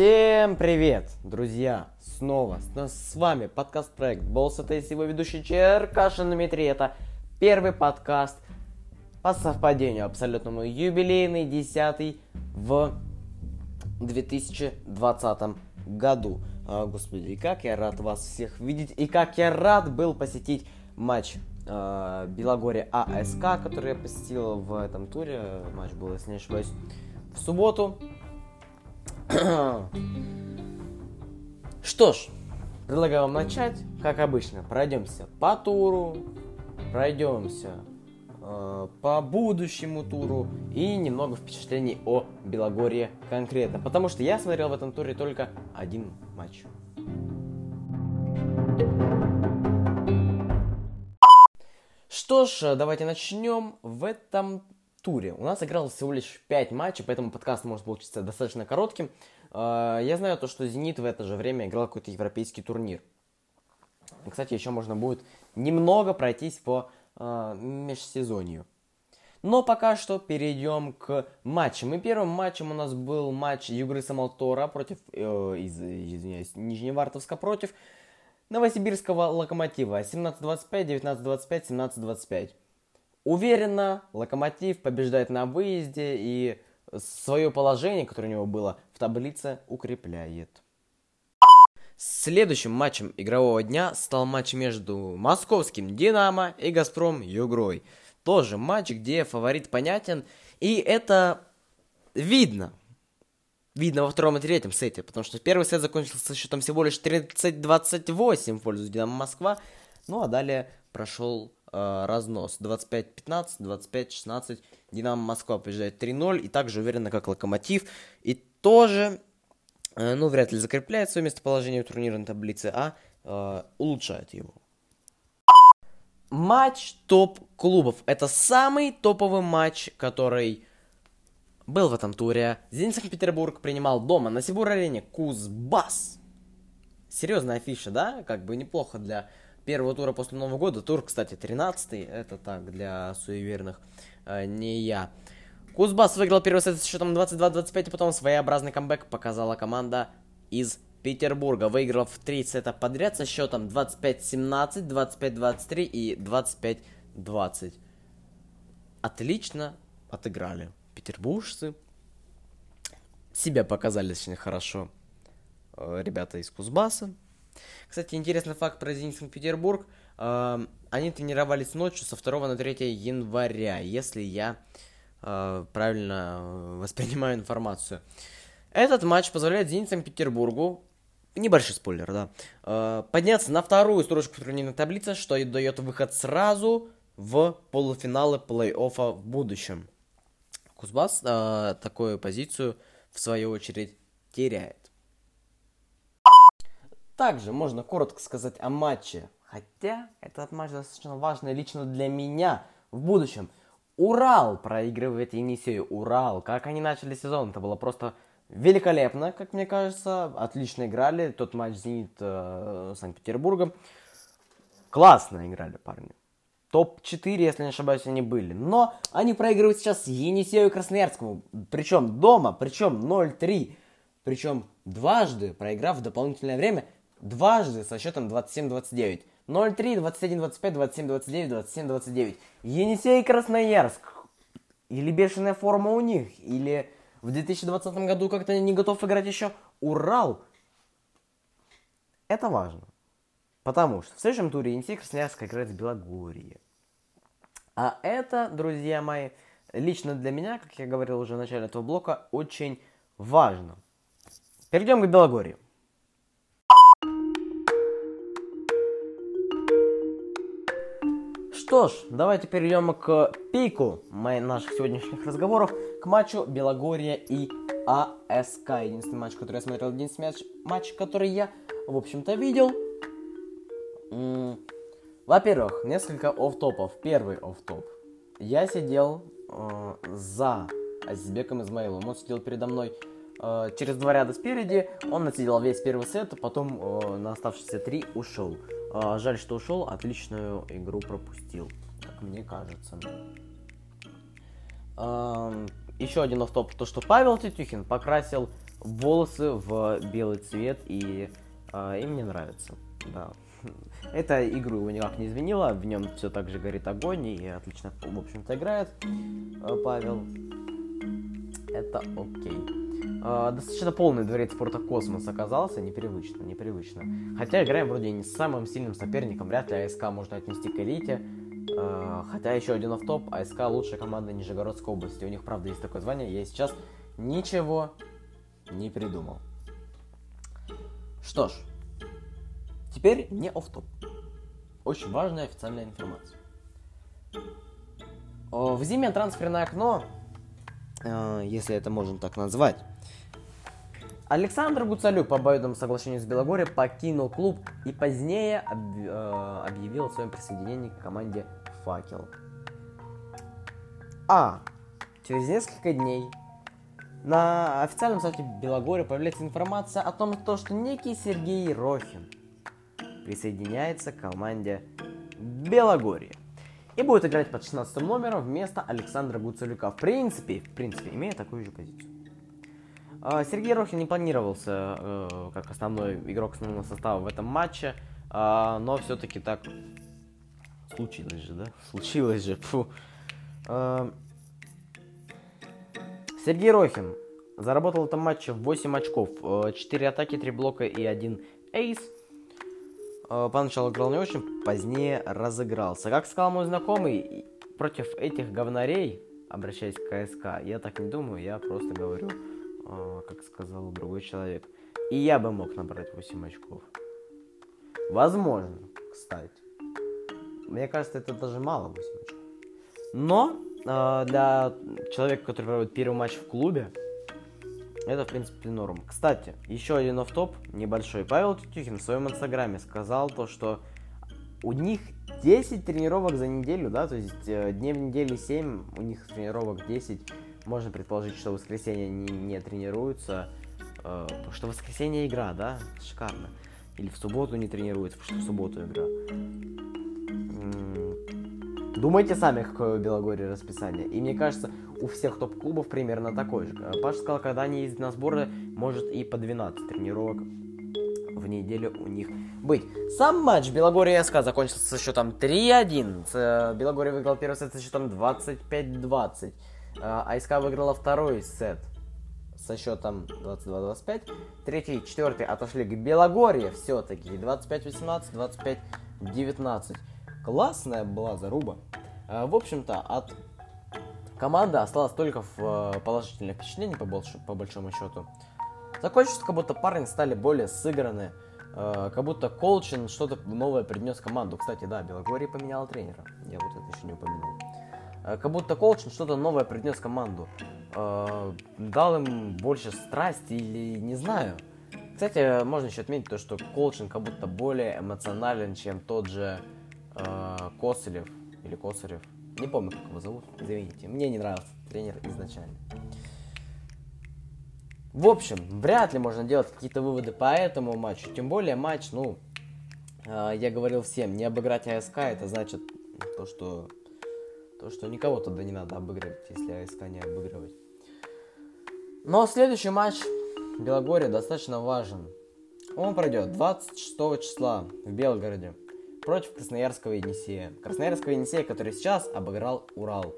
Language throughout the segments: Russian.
Всем привет, друзья! Снова с, с вами подкаст проект Болс, это его ведущий Черкашин Дмитрий. Это первый подкаст по совпадению абсолютному юбилейный, десятый в 2020 году. А, господи, как я рад вас всех видеть и как я рад был посетить матч э, Белогорье АСК, который я посетил в этом туре. Матч был, если не ошибаюсь, в субботу. Что ж, предлагаю вам начать, как обычно. Пройдемся по туру, пройдемся э, по будущему туру и немного впечатлений о Белогорье конкретно. Потому что я смотрел в этом туре только один матч. Что ж, давайте начнем. В этом туре. У нас игралось всего лишь 5 матчей, поэтому подкаст может получиться достаточно коротким. А, я знаю то, что «Зенит» в это же время играл какой-то европейский турнир. Кстати, еще можно будет немного пройтись по э, межсезонью. Но пока что перейдем к матчам. И первым матчем у нас был матч Югры Самалтора против, э, из, извиняюсь, Нижневартовска против Новосибирского Локомотива. 17-25, 19-25, 17-25. Уверенно Локомотив побеждает на выезде и свое положение, которое у него было в таблице, укрепляет. Следующим матчем игрового дня стал матч между московским «Динамо» и «Газпром» Югрой. Тоже матч, где фаворит понятен, и это видно. Видно во втором и третьем сете, потому что первый сет закончился счетом всего лишь 30-28 в пользу «Динамо Москва», ну а далее прошел э, разнос. 25-15, 25-16. Динамо Москва побеждает 3-0. И также уверенно, как Локомотив. И тоже, э, ну, вряд ли закрепляет свое местоположение в турнирной таблице, а э, улучшает его. Матч топ-клубов. Это самый топовый матч, который был в этом туре. Зенит Санкт-Петербург принимал дома на Сибур-арене Кузбасс. Серьезная афиша, да? Как бы неплохо для первого тура после Нового года. Тур, кстати, 13-й. Это так, для суеверных. Э, не я. Кузбасс выиграл первый сет с счетом 22-25, и потом своеобразный камбэк показала команда из Петербурга, выиграв три сета подряд со счетом 25-17, 25-23 и 25-20. Отлично отыграли петербуржцы. Себя показали очень хорошо э, ребята из Кузбасса. Кстати, интересный факт про Зенит Санкт-Петербург. Э, они тренировались ночью со 2 на 3 января, если я э, правильно воспринимаю информацию. Этот матч позволяет Зенит Санкт-Петербургу, небольшой спойлер, да, э, подняться на вторую строчку турнирной таблицы, что дает выход сразу в полуфиналы плей-оффа в будущем. Кузбасс э, такую позицию, в свою очередь, теряет. Также можно коротко сказать о матче, хотя этот матч достаточно важный лично для меня в будущем. Урал проигрывает Енисею. Урал, как они начали сезон, это было просто великолепно, как мне кажется. Отлично играли. Тот матч Зенит э, Санкт-Петербургом. Классно играли парни. Топ-4, если не ошибаюсь, они были. Но они проигрывают сейчас Енисею и Красноярскому. Причем дома, причем 0-3. Причем дважды, проиграв в дополнительное время дважды со счетом 27-29. 0-3, 21-25, 27-29, 27-29. Енисей Красноярск. Или бешеная форма у них, или в 2020 году как-то не готов играть еще Урал. Это важно. Потому что в следующем туре Енисей Красноярск играет в Белогорье. А это, друзья мои, лично для меня, как я говорил уже в начале этого блока, очень важно. Перейдем к Белогорью. Что ж, давайте перейдем к пику наших сегодняшних разговоров, к матчу Белогорья и АСК. Единственный матч, который я смотрел, единственный матч, матч который я, в общем-то, видел. Во-первых, несколько оф-топов. Первый оф-топ. Я сидел э, за Азизбеком Измаиловым. Он сидел передо мной э, через два ряда спереди. Он отсидел весь первый сет, а потом э, на оставшиеся три ушел. А, жаль, что ушел, отличную игру пропустил, как мне кажется. Еще один автоп, то что Павел Тетюхин покрасил волосы в белый цвет, и э, им не нравится. Да. Эта игру его никак не изменила, в нем все так же горит огонь, и отлично, в общем-то, играет э, Павел. Это окей. Э, достаточно полный дворец спорта Космос оказался, непривычно, непривычно. Хотя играем вроде не с самым сильным соперником, вряд ли АСК можно отнести к элите. Э, хотя еще один автоп, АСК лучшая команда Нижегородской области. У них, правда, есть такое звание, я сейчас ничего не придумал. Что ж, Теперь не оф топ Очень важная официальная информация. В зиме трансферное окно, э, если это можно так назвать, Александр Гуцалюк по обоюдному соглашению с Белогорией покинул клуб и позднее э, объявил о своем присоединении к команде «Факел». А через несколько дней на официальном сайте Белогория появляется информация о том, что некий Сергей Рохин – присоединяется к команде Белогорье. И будет играть под 16 номером вместо Александра Гуцелюка. В принципе, в принципе, имея такую же позицию. А, Сергей Рохин не планировался э, как основной игрок основного состава в этом матче, а, но все-таки так случилось же, да? Случилось же. Фу. А, Сергей Рохин заработал в этом матче 8 очков, 4 атаки, 3 блока и 1 эйс. Э, поначалу играл не очень, позднее разыгрался. Как сказал мой знакомый, против этих говнарей, обращаясь к КСК, я так не думаю, я просто говорю, э, как сказал другой человек. И я бы мог набрать 8 очков. Возможно, кстати. Мне кажется, это даже мало 8 очков. Но э, для человека, который проводит первый матч в клубе, это, в принципе, норм. Кстати, еще один офф-топ небольшой. Павел Тютюхин в своем инстаграме сказал то, что у них 10 тренировок за неделю, да, то есть э, дней в неделю 7, у них тренировок 10. Можно предположить, что в воскресенье они не тренируются, э, что в воскресенье игра, да, шикарно. Или в субботу не тренируются, потому что в субботу игра. Думайте сами, какое у Белогории расписание. И мне кажется, у всех топ-клубов примерно такой же. Паша сказал, когда они ездят на сборы, может и по 12 тренировок в неделю у них быть. Сам матч Белогория СК закончился со счетом 3-1. Э, Белогория выиграл первый сет со счетом 25-20. АСК выиграла второй сет со счетом 22-25. Третий и четвертый отошли к Белогорье все-таки. 25-18, 25-19. Классная была заруба. Э, в общем-то, от команды осталось только в э, положительных впечатлениях, по, больш... по большому счету. Закончится, как будто парни стали более сыграны, э, как будто Колчин что-то новое принес команду. Кстати, да, Белогория поменяла тренера. Я вот это еще не упомянул. Как будто Колчин что-то новое принес команду. Дал им больше страсти или не знаю. Кстати, можно еще отметить то, что Колчин как будто более эмоционален, чем тот же э, Косылев или Косарев. Не помню, как его зовут, извините. Мне не нравился тренер изначально. В общем, вряд ли можно делать какие-то выводы по этому матчу. Тем более матч, ну, э, я говорил всем, не обыграть АСК, это значит то, что то, что никого тогда не надо обыгрывать, если АСК не обыгрывать. Но следующий матч Белогория достаточно важен. Он пройдет 26 числа в Белгороде против Красноярского Енисея. Красноярского Енисея, который сейчас обыграл Урал.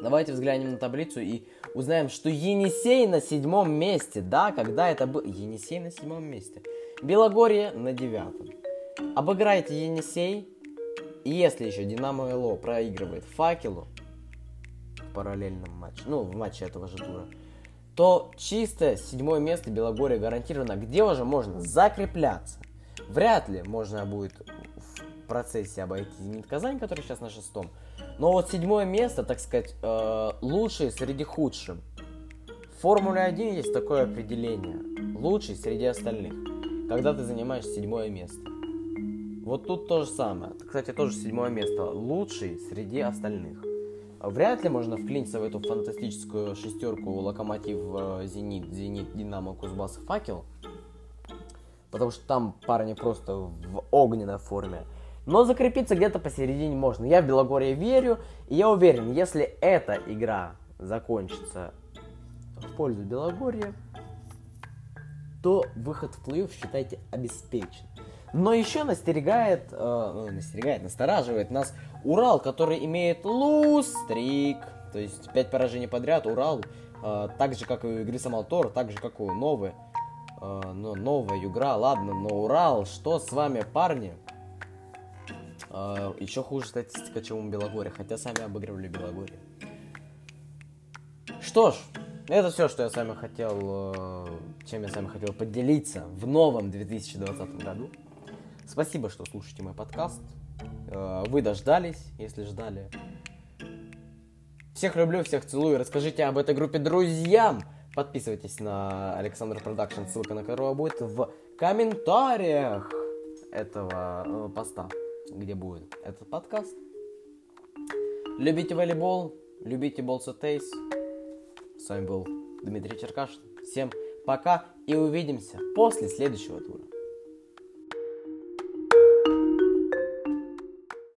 Давайте взглянем на таблицу и узнаем, что Енисей на седьмом месте. Да, когда это был... Енисей на седьмом месте. Белогорье на девятом. Обыграйте Енисей. И если еще Динамо ЛО проигрывает Факелу в параллельном матче, ну, в матче этого же тура, то чисто седьмое место Белогорье гарантировано, где уже можно закрепляться. Вряд ли можно будет в процессе обойти Зенит Казань, который сейчас на шестом. Но вот седьмое место, так сказать, э, лучшее среди худших. В Формуле 1 есть такое определение. Лучший среди остальных. Когда ты занимаешь седьмое место. Вот тут то же самое. Кстати, тоже седьмое место. Лучший среди остальных. Вряд ли можно вклиниться в эту фантастическую шестерку Локомотив, э, Зенит, Зенит, Динамо, Кузбасс, Факел потому что там парни просто в огненной форме. Но закрепиться где-то посередине можно. Я в Белогорье верю, и я уверен, если эта игра закончится в пользу Белогорья, то выход в плей-офф, считайте, обеспечен. Но еще настерегает, э, ну, настерегает, настораживает нас Урал, который имеет луз-стрик. То есть 5 поражений подряд Урал, э, так же, как и у игры Самалтор, так же, как и у Новы. Э, ну, новая игра, ладно, но Урал, что с вами, парни? Э, еще хуже статистика, чем у Белогория, хотя сами обыгрывали Белогорие. Что ж, это все, что я с вами хотел, э, чем я с вами хотел поделиться в новом 2020 году. Спасибо, что слушаете мой подкаст. Вы дождались, если ждали. Всех люблю, всех целую. Расскажите об этой группе друзьям. Подписывайтесь на Александр Production, ссылка на которого будет в комментариях этого э, поста, где будет этот подкаст. Любите волейбол, любите Болса Тейс. С вами был Дмитрий Черкашин. Всем пока и увидимся после следующего тура.